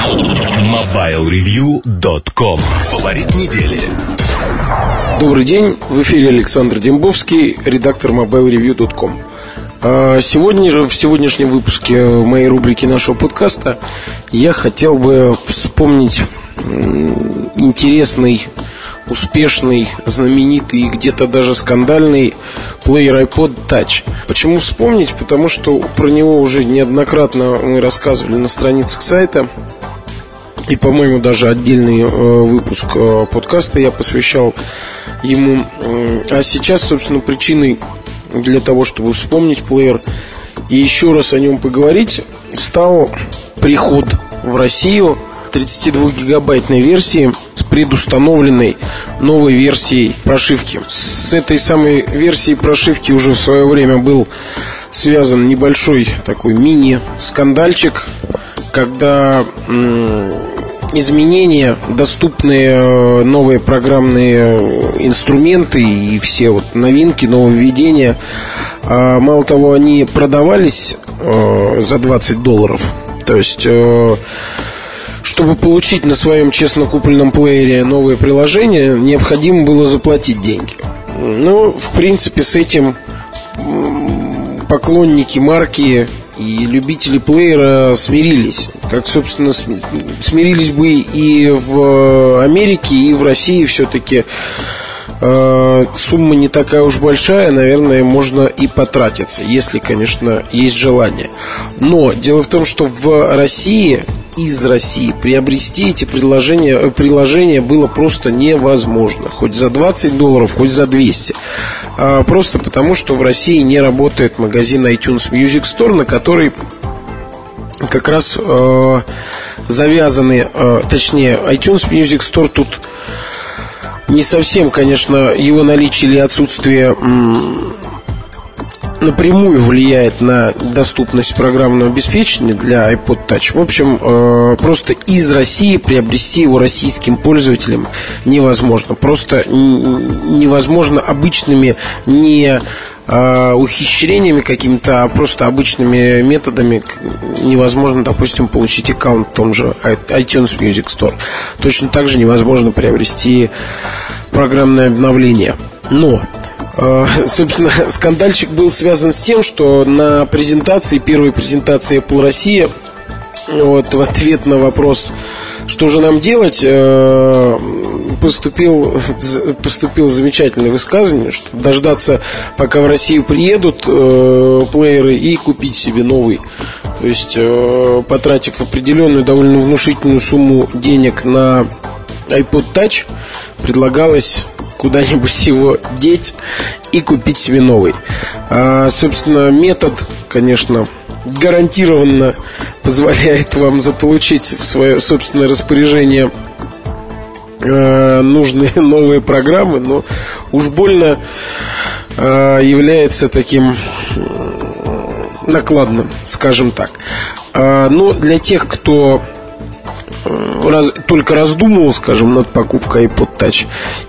MobileReview.com Фаворит недели Добрый день, в эфире Александр Дембовский, редактор MobileReview.com а, Сегодня, в сегодняшнем выпуске моей рубрики нашего подкаста я хотел бы вспомнить интересный успешный, знаменитый и где-то даже скандальный плеер iPod Touch. Почему вспомнить? Потому что про него уже неоднократно мы рассказывали на страницах сайта. И, по-моему, даже отдельный э, выпуск э, подкаста я посвящал ему. А сейчас, собственно, причиной для того, чтобы вспомнить плеер и еще раз о нем поговорить, стал приход в Россию 32-гигабайтной версии с предустановленной новой версией прошивки. С этой самой версией прошивки уже в свое время был связан небольшой такой мини-скандальчик, когда изменения, доступные э, новые программные инструменты и все вот новинки, нововведения. А, мало того, они продавались э, за 20 долларов. То есть э, чтобы получить на своем честно купленном плеере новое приложение, необходимо было заплатить деньги. Ну, в принципе, с этим поклонники марки и любители плеера смирились. Как, собственно, смирились бы и в Америке, и в России все-таки сумма не такая уж большая, наверное, можно и потратиться, если, конечно, есть желание. Но дело в том, что в России из России приобрести эти приложения, э, приложения было просто невозможно. Хоть за 20 долларов, хоть за 200. А, просто потому, что в России не работает магазин iTunes Music Store, на который как раз э, завязаны, э, точнее, iTunes Music Store тут не совсем, конечно, его наличие или отсутствие напрямую влияет на доступность программного обеспечения для iPod Touch. В общем, э, просто из России приобрести его российским пользователям невозможно. Просто невозможно обычными не ухищрениями какими-то, а просто обычными методами невозможно, допустим, получить аккаунт в том же iTunes Music Store. Точно так же невозможно приобрести программное обновление. Но Э, собственно, скандальчик был связан с тем, что на презентации, первой презентации Apple Россия, вот в ответ на вопрос, что же нам делать, э, поступил, поступил замечательное высказывание, что дождаться, пока в Россию приедут э, плееры и купить себе новый. То есть, потратив определенную довольно внушительную сумму денег на iPod Touch, предлагалось куда-нибудь его деть и купить себе новый. А, собственно, метод, конечно, гарантированно позволяет вам заполучить в свое собственное распоряжение э, нужные новые программы, но уж больно э, является таким накладным, скажем так. Э, но для тех, кто раз, только раздумывал, скажем, над покупкой iPod Touch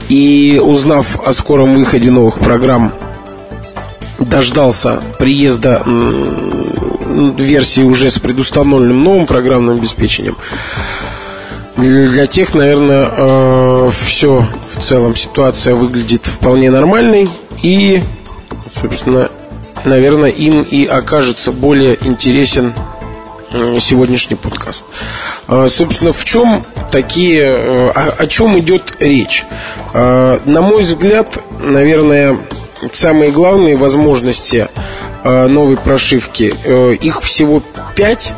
и узнав о скором выходе новых программ, дождался приезда версии уже с предустановленным новым программным обеспечением. Для тех, наверное, э, все в целом ситуация выглядит вполне нормальной и, собственно, наверное, им и окажется более интересен сегодняшний подкаст. А, собственно, в чем такие, э, о, о чем идет речь? На мой взгляд, наверное, самые главные возможности а, новой прошивки, э, их всего пять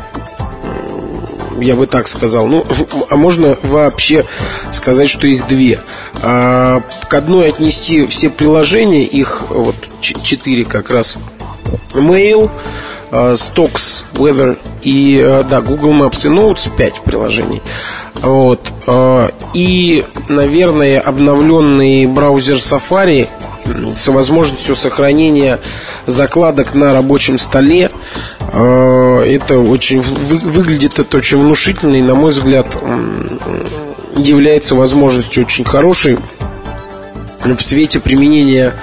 я бы так сказал. Ну, а можно вообще сказать, что их две. А, к одной отнести все приложения, их вот четыре как раз. Mail, Э, Stocks, Weather и э, да, Google Maps и Notes 5 приложений. Вот. Э, и, наверное, обновленный браузер Safari с возможностью сохранения закладок на рабочем столе. Это очень выглядит это очень внушительно и, на мой взгляд, является возможностью очень хорошей в свете применения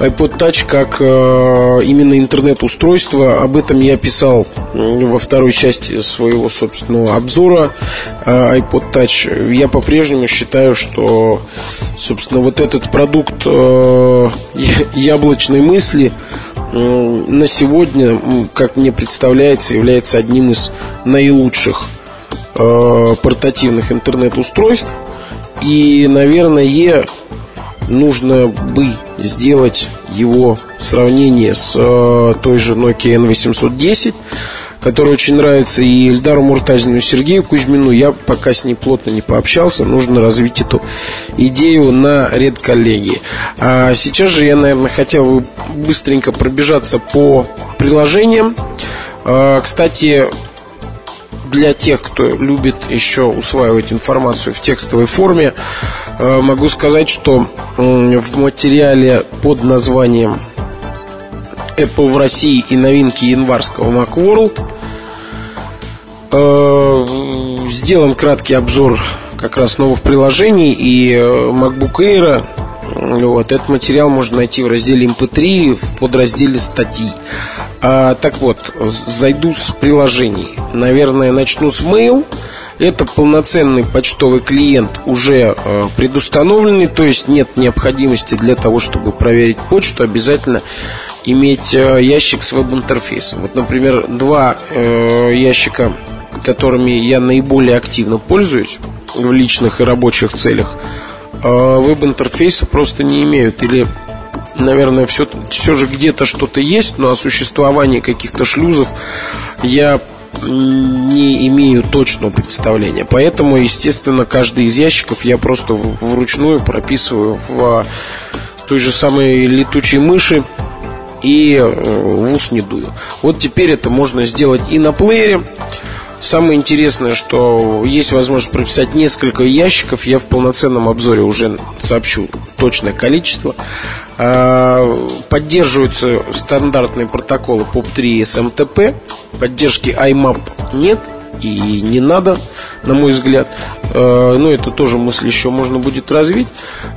iPod Touch как э, именно интернет-устройство. Об этом я писал во второй части своего собственного обзора э, iPod Touch. Я по-прежнему считаю, что, собственно, вот этот продукт э, яблочной мысли на сегодня, как мне представляется, является одним из наилучших э, портативных интернет-устройств. И, наверное, нужно бы сделать его сравнение с э, той же Nokia N810, которая очень нравится и Эльдару Муртазину, и Сергею Кузьмину. Я пока с ней плотно не пообщался. Нужно развить эту идею на редколлегии. А сейчас же я, наверное, хотел бы быстренько пробежаться по приложениям. А, кстати, для тех, кто любит еще усваивать информацию в текстовой форме, э, могу сказать, что в материале под названием Apple в России и новинки январского Macworld э, сделан краткий обзор как раз новых приложений и э, MacBook Air вот, этот материал можно найти в разделе MP3 в подразделе статьи. А, так вот, зайду с приложений. Наверное, начну с Mail. Это полноценный почтовый клиент, уже э, предустановленный, то есть нет необходимости для того, чтобы проверить почту, обязательно иметь э, ящик с веб-интерфейсом. Вот, например, два э, ящика, которыми я наиболее активно пользуюсь в личных и рабочих целях – а веб-интерфейса просто не имеют. Или, наверное, все, все же где-то что-то есть, но о существовании каких-то шлюзов я не имею точного представления. Поэтому, естественно, каждый из ящиков я просто вручную прописываю в той же самой летучей мыши и э, в ус не дую. Вот теперь это можно сделать и на плеере. Самое интересное, что есть возможность прописать несколько ящиков. Я в полноценном обзоре уже сообщу точное количество. А, поддерживаются стандартные протоколы POP3 и SMTP. Поддержки IMAP нет и не надо, на мой взгляд. А, Но ну, это тоже мысль еще можно будет развить.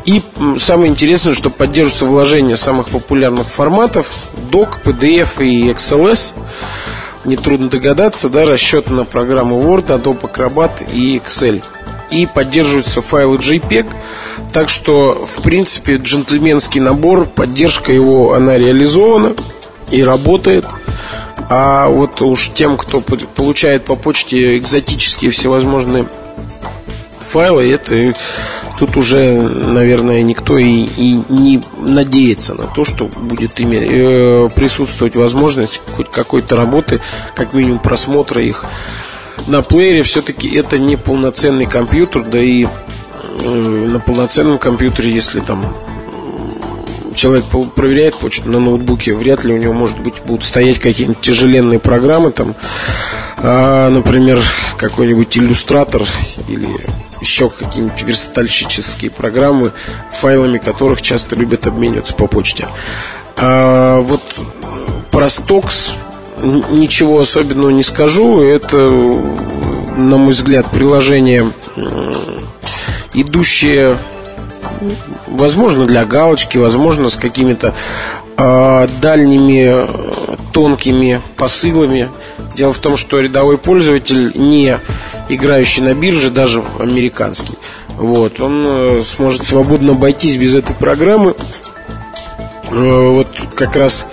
И самое интересное, что поддерживаются вложения самых популярных форматов DOC, PDF и XLS нетрудно догадаться, да, расчет на программу Word, Adobe Acrobat и Excel. И поддерживаются файлы JPEG, так что, в принципе, джентльменский набор, поддержка его, она реализована и работает. А вот уж тем, кто получает по почте экзотические всевозможные файлы, это тут уже, наверное, никто и, и не надеется на то, что будет ими, э, присутствовать возможность хоть какой-то работы, как минимум просмотра их на плеере. Все-таки это не полноценный компьютер, да и э, на полноценном компьютере, если там человек проверяет почту на ноутбуке, вряд ли у него, может быть, будут стоять какие-нибудь тяжеленные программы, там, а, например, какой-нибудь иллюстратор или еще какие-нибудь верстальщические программы, файлами которых часто любят обмениваться по почте. А вот про Stocks ничего особенного не скажу. Это, на мой взгляд, приложение, идущее, возможно, для галочки, возможно, с какими-то э, дальними тонкими посылами. Дело в том, что рядовой пользователь не играющий на бирже, даже американский, вот, он э, сможет свободно обойтись без этой программы. Э, вот как раз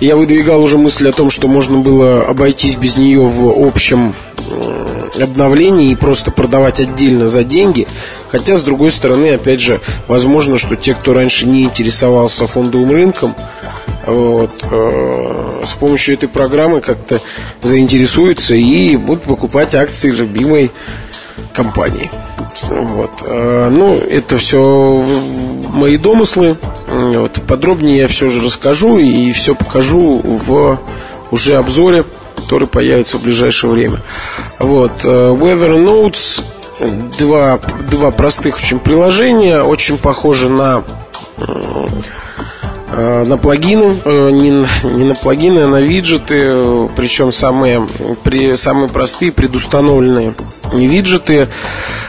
я выдвигал уже мысль о том, что можно было обойтись без нее в общем э, обновлении и просто продавать отдельно за деньги. Хотя, с другой стороны, опять же, возможно, что те, кто раньше не интересовался фондовым рынком, вот, э, с помощью этой программы как-то заинтересуются и будут покупать акции любимой компании. Вот. Э, ну, это все мои домыслы. Вот. Подробнее я все же расскажу и все покажу в уже обзоре, который появится в ближайшее время. Вот. Э, Weather Notes два, два простых очень приложения, очень похожи на на плагины, э, не, не на плагины, а на виджеты, причем самые, при, самые простые, предустановленные виджеты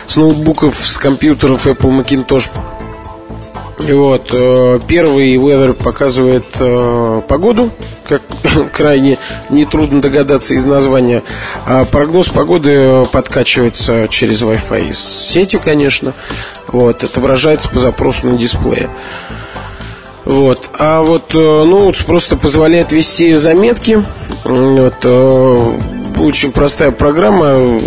с ноутбуков, с компьютеров Apple Macintosh Вот, э, первый weather показывает э, погоду, как крайне нетрудно догадаться из названия. А прогноз погоды подкачивается через Wi-Fi из сети, конечно. Вот, отображается по запросу на дисплее. Вот. А вот ноутс ну, просто позволяет вести заметки. Вот, очень простая программа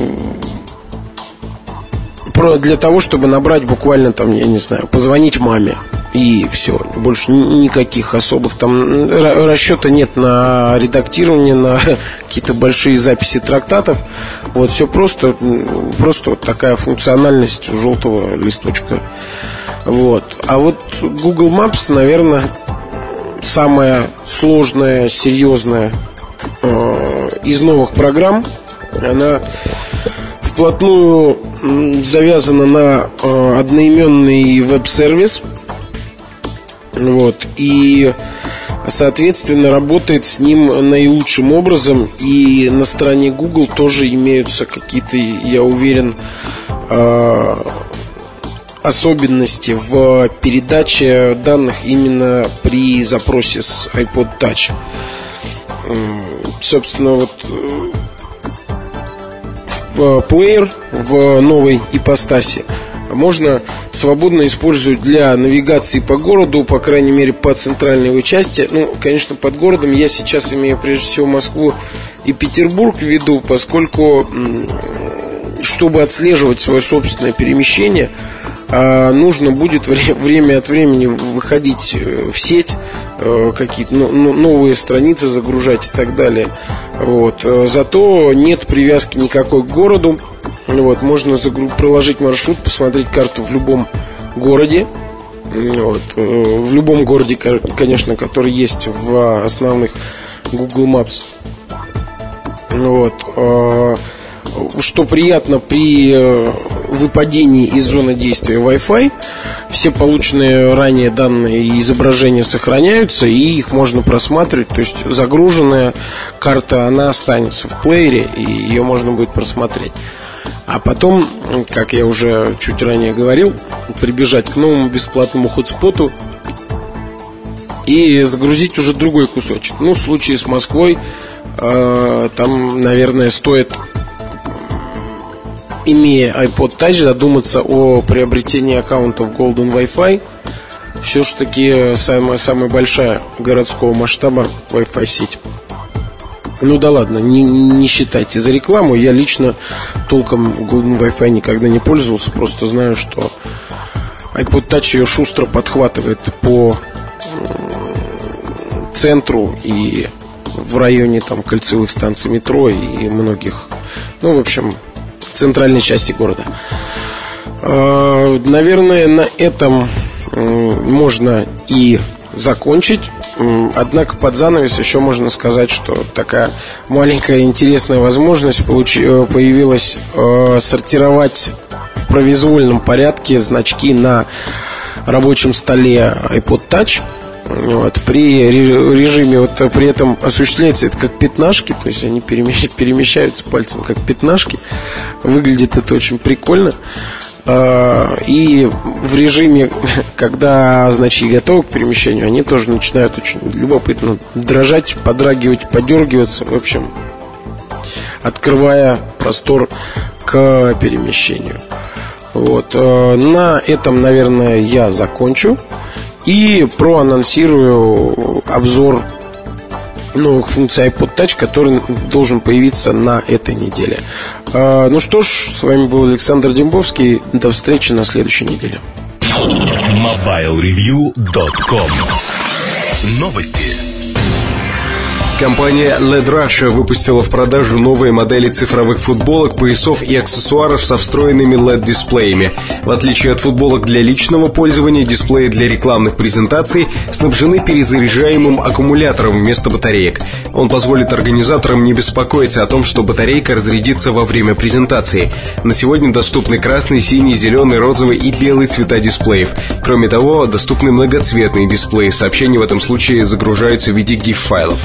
для того, чтобы набрать буквально там, я не знаю, позвонить маме. И все. Больше никаких особых там расчета нет на редактирование, на какие-то большие записи трактатов. Вот все просто, просто вот такая функциональность желтого листочка. Вот. А вот Google Maps, наверное, самая сложная, серьезная э, из новых программ. Она вплотную завязана на э, одноименный веб-сервис. Вот. И соответственно работает с ним наилучшим образом и на стороне Google тоже имеются какие-то я уверен э, особенности в передаче данных именно при запросе с iPod Touch собственно вот в плеер в новой ипостаси можно свободно использовать для навигации по городу, по крайней мере по центральной его части. Ну, конечно, под городом я сейчас имею прежде всего Москву и Петербург в виду, поскольку чтобы отслеживать свое собственное перемещение, нужно будет время от времени выходить э, в сеть, э, какие-то новые страницы загружать и так далее. Вот. Э, зато нет привязки никакой к городу. Вот. Можно проложить маршрут, посмотреть карту в любом городе. Вот. В любом городе, конечно, который есть в основных Google Maps. Вот. Что приятно при э, выпадении из зоны действия Wi-Fi, все полученные ранее данные и изображения сохраняются, и их можно просматривать. То есть загруженная карта, она останется в плеере, и ее можно будет просмотреть. А потом, как я уже чуть ранее говорил, прибежать к новому бесплатному хотспоту и загрузить уже другой кусочек. Ну, в случае с Москвой, э, там, наверное, стоит имея iPod Touch, задуматься о приобретении аккаунтов Golden Wi-Fi. Все-таки самая, самая большая городского масштаба Wi-Fi сеть. Ну да ладно, не, не считайте за рекламу. Я лично толком Golden Wi-Fi никогда не пользовался. Просто знаю, что iPod Touch ее шустро подхватывает по центру и в районе там кольцевых станций метро и многих. Ну, в общем, центральной части города. А, наверное, на этом можно и закончить. Однако под занавес еще можно сказать, что такая маленькая интересная возможность. Э, появилась э, сортировать в провизуальном порядке значки на рабочем столе iPod Touch – вот, при режиме вот при этом осуществляется это как пятнашки, то есть они перемещаются пальцем как пятнашки. Выглядит это очень прикольно. А, и в режиме, когда значки готовы к перемещению, они тоже начинают очень любопытно дрожать, подрагивать, подергиваться. В общем, открывая простор к перемещению. Вот. А, на этом, наверное, я закончу и проанонсирую обзор новых функций iPod Touch, который должен появиться на этой неделе. А, ну что ж, с вами был Александр Дембовский. До встречи на следующей неделе. MobileReview.com Новости. Компания LED Russia выпустила в продажу новые модели цифровых футболок, поясов и аксессуаров со встроенными LED-дисплеями. В отличие от футболок для личного пользования, дисплеи для рекламных презентаций снабжены перезаряжаемым аккумулятором вместо батареек. Он позволит организаторам не беспокоиться о том, что батарейка разрядится во время презентации. На сегодня доступны красный, синий, зеленый, розовый и белый цвета дисплеев. Кроме того, доступны многоцветные дисплеи. Сообщения в этом случае загружаются в виде GIF-файлов.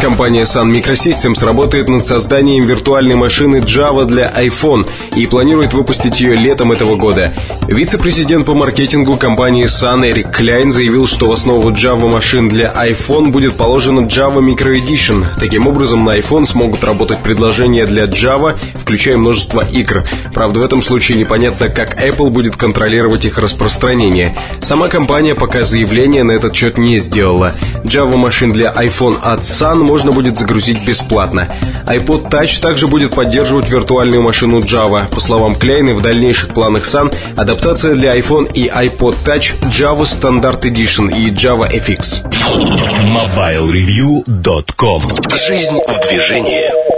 Компания Sun Microsystems работает над созданием виртуальной машины Java для iPhone и планирует выпустить ее летом этого года. Вице-президент по маркетингу компании Sun Эрик Кляйн заявил, что в основу Java машин для iPhone будет положена Java Micro Edition. Таким образом, на iPhone смогут работать предложения для Java, включая множество игр. Правда, в этом случае непонятно, как Apple будет контролировать их распространение. Сама компания пока заявление на этот счет не сделала. Java машин для iPhone от Sun можно будет загрузить бесплатно. iPod Touch также будет поддерживать виртуальную машину Java. По словам Кляйны, в дальнейших планах Sun адаптация для iPhone и iPod Touch Java Standard Edition и Java FX. MobileReview.com Жизнь в движении